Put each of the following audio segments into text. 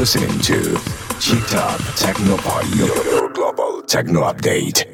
Listening to Cheap Top Techno Party, global techno update.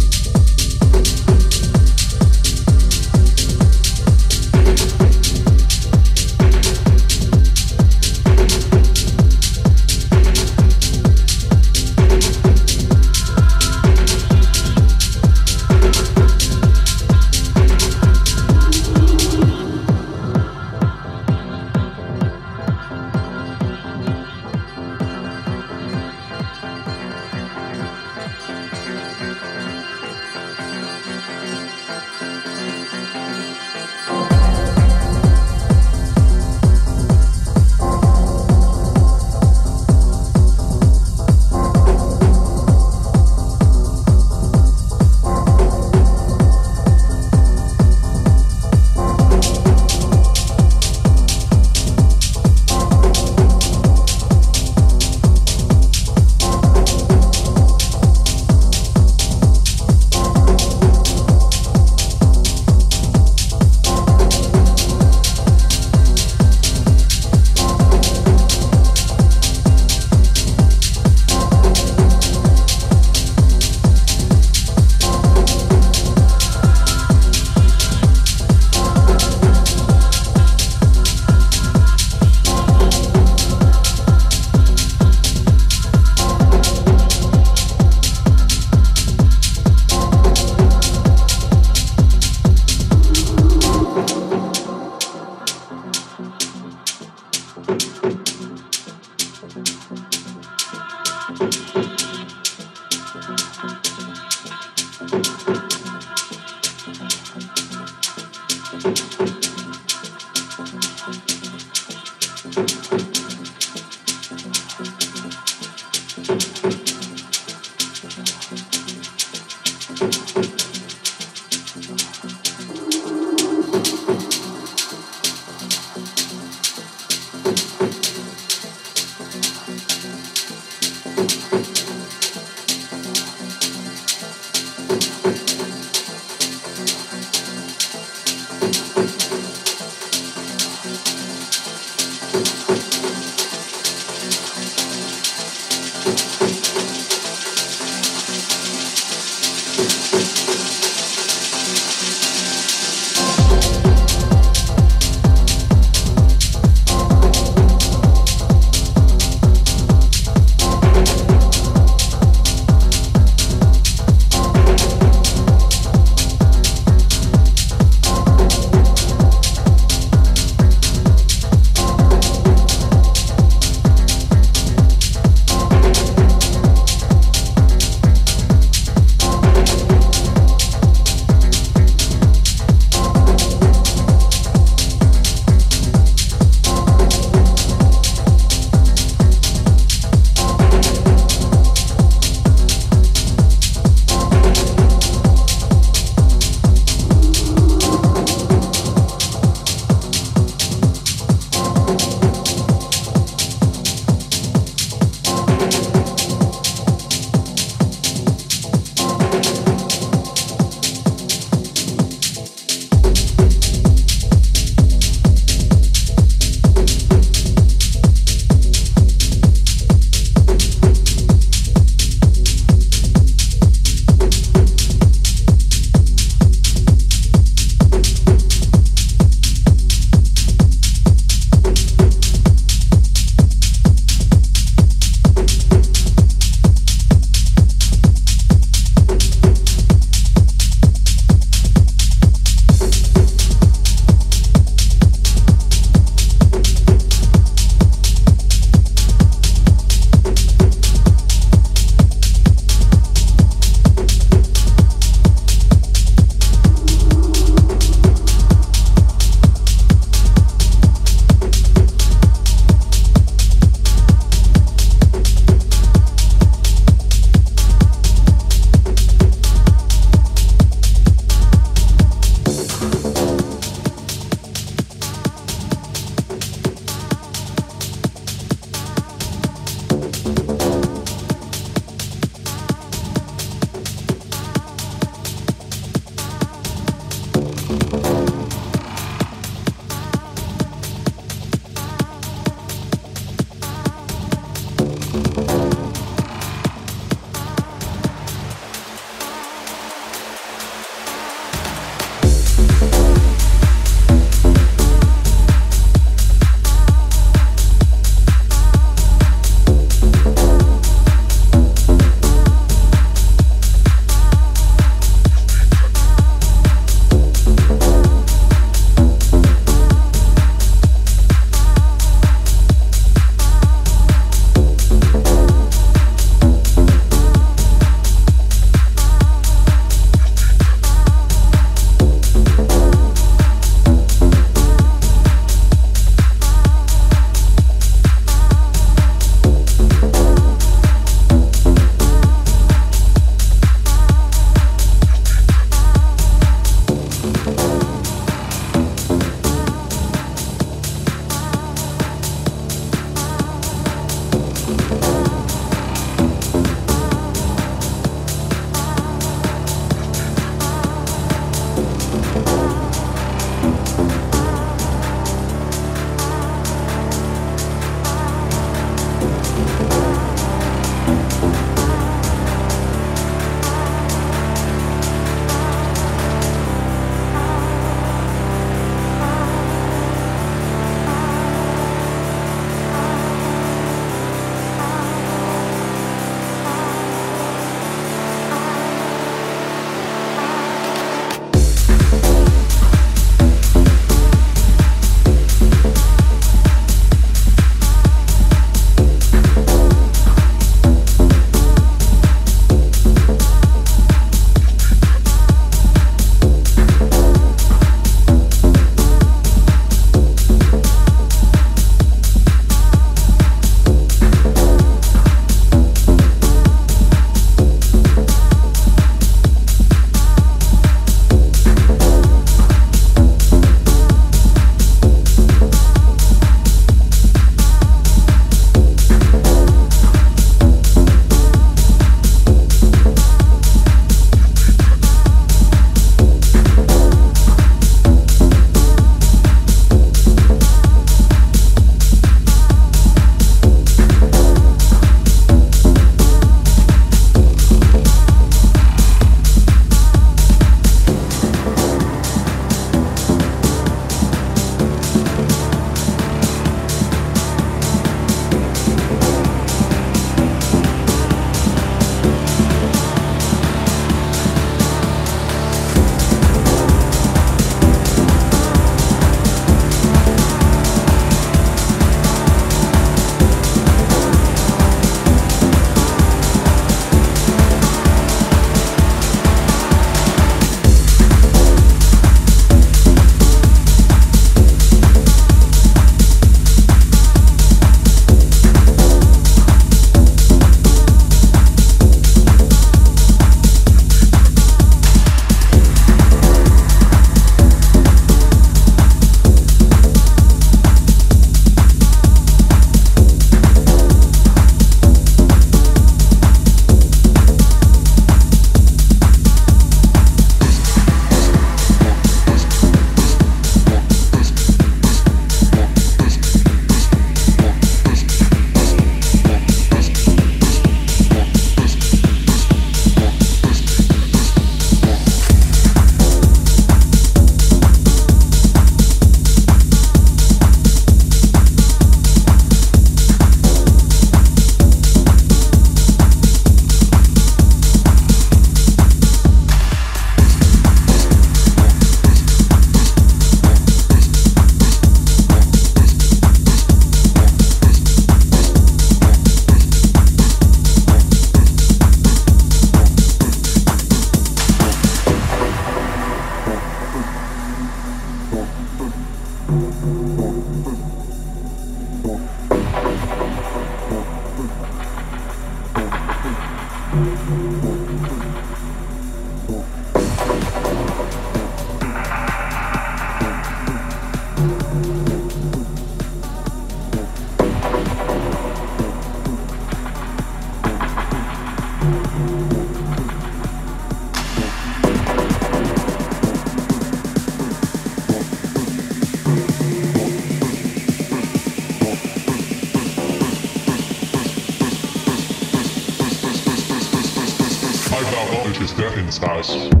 It's nice.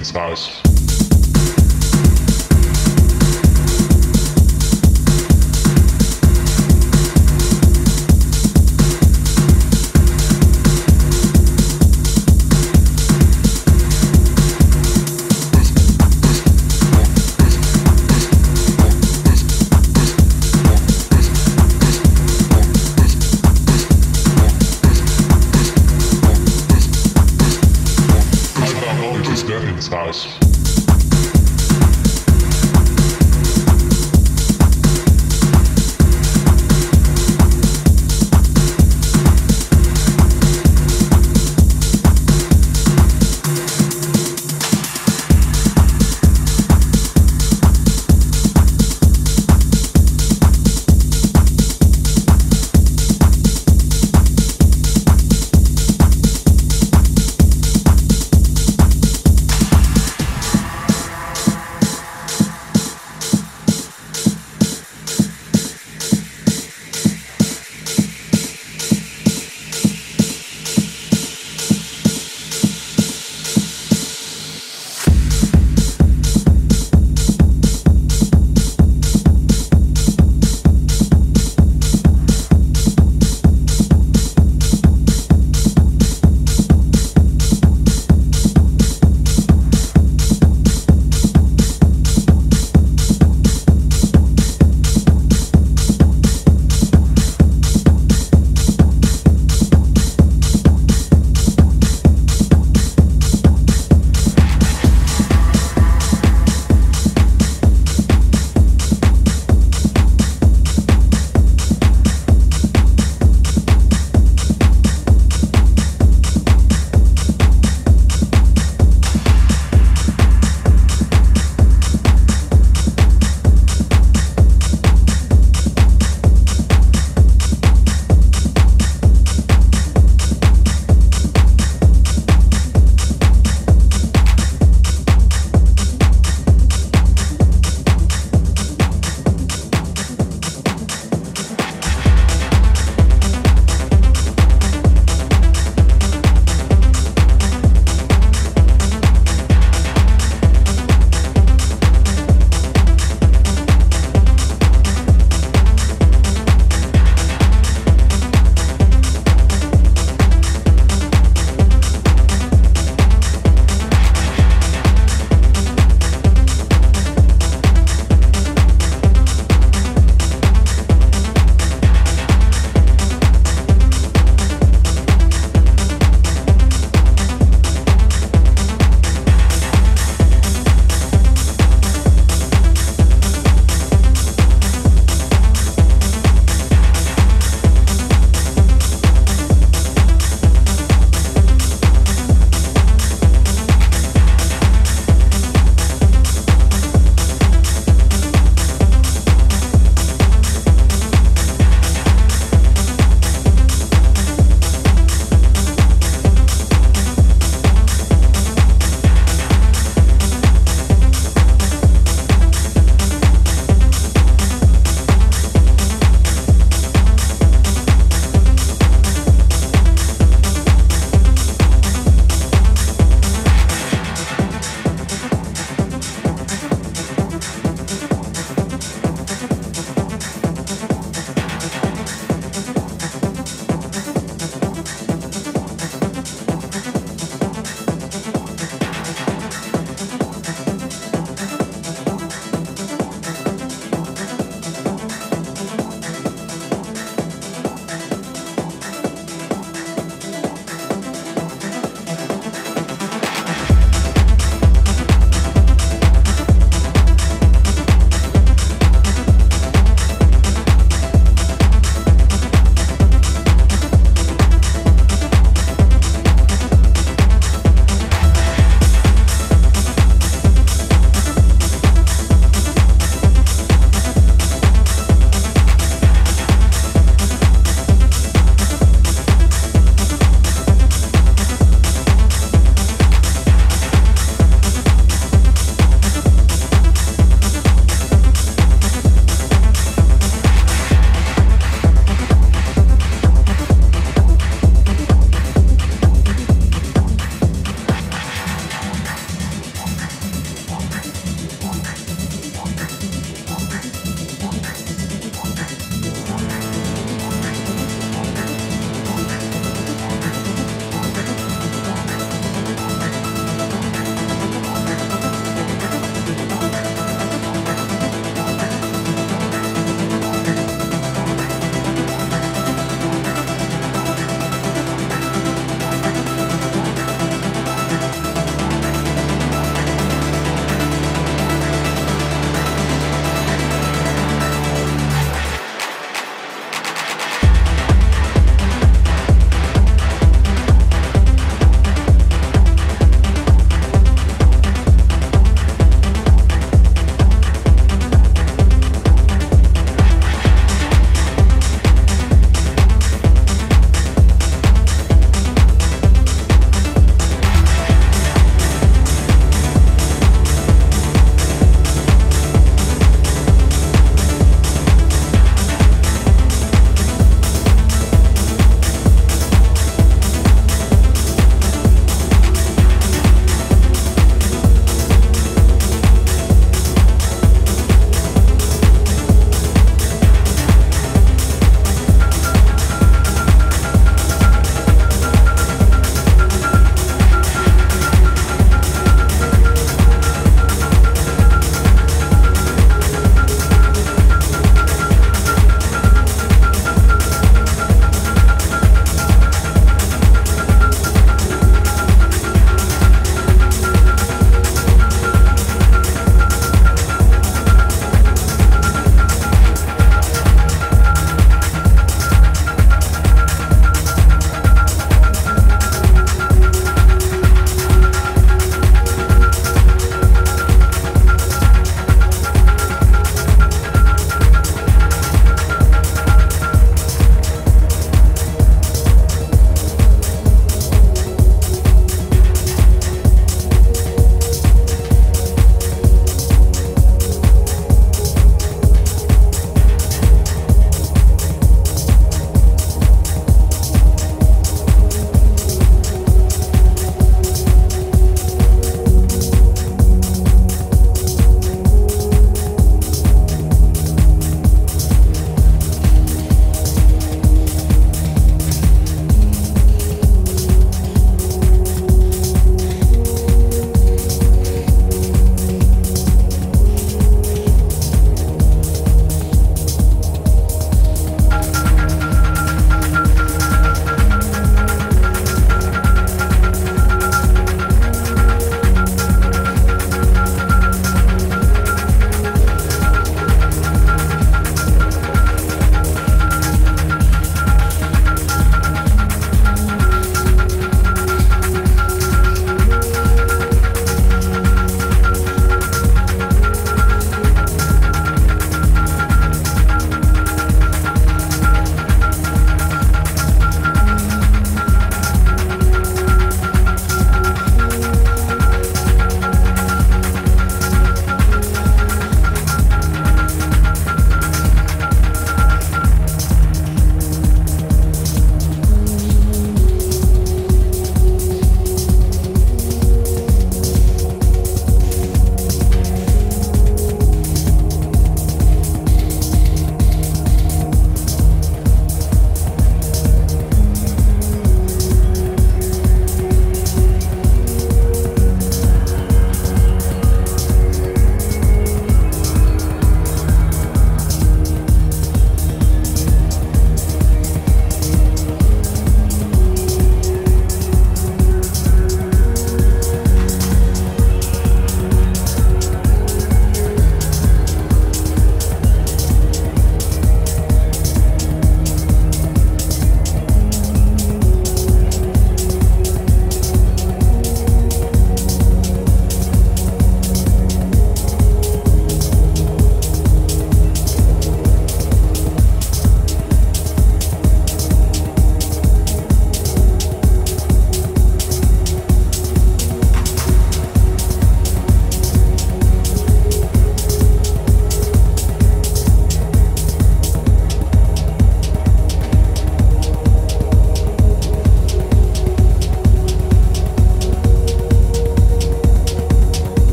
in this house.